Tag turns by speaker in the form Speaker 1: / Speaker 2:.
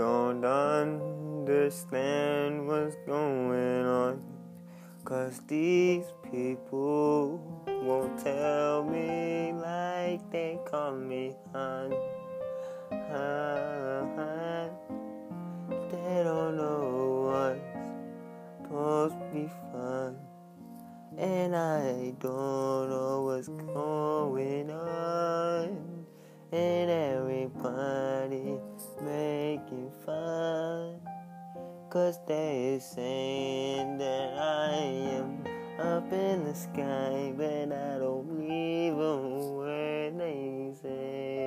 Speaker 1: Don't understand what's going on. Cause these people won't tell me like they call me. Hon. They don't know what's supposed to be fun. And I don't know what's going on. And everybody Cause they saying that I am up in the sky, but I don't believe a word they say.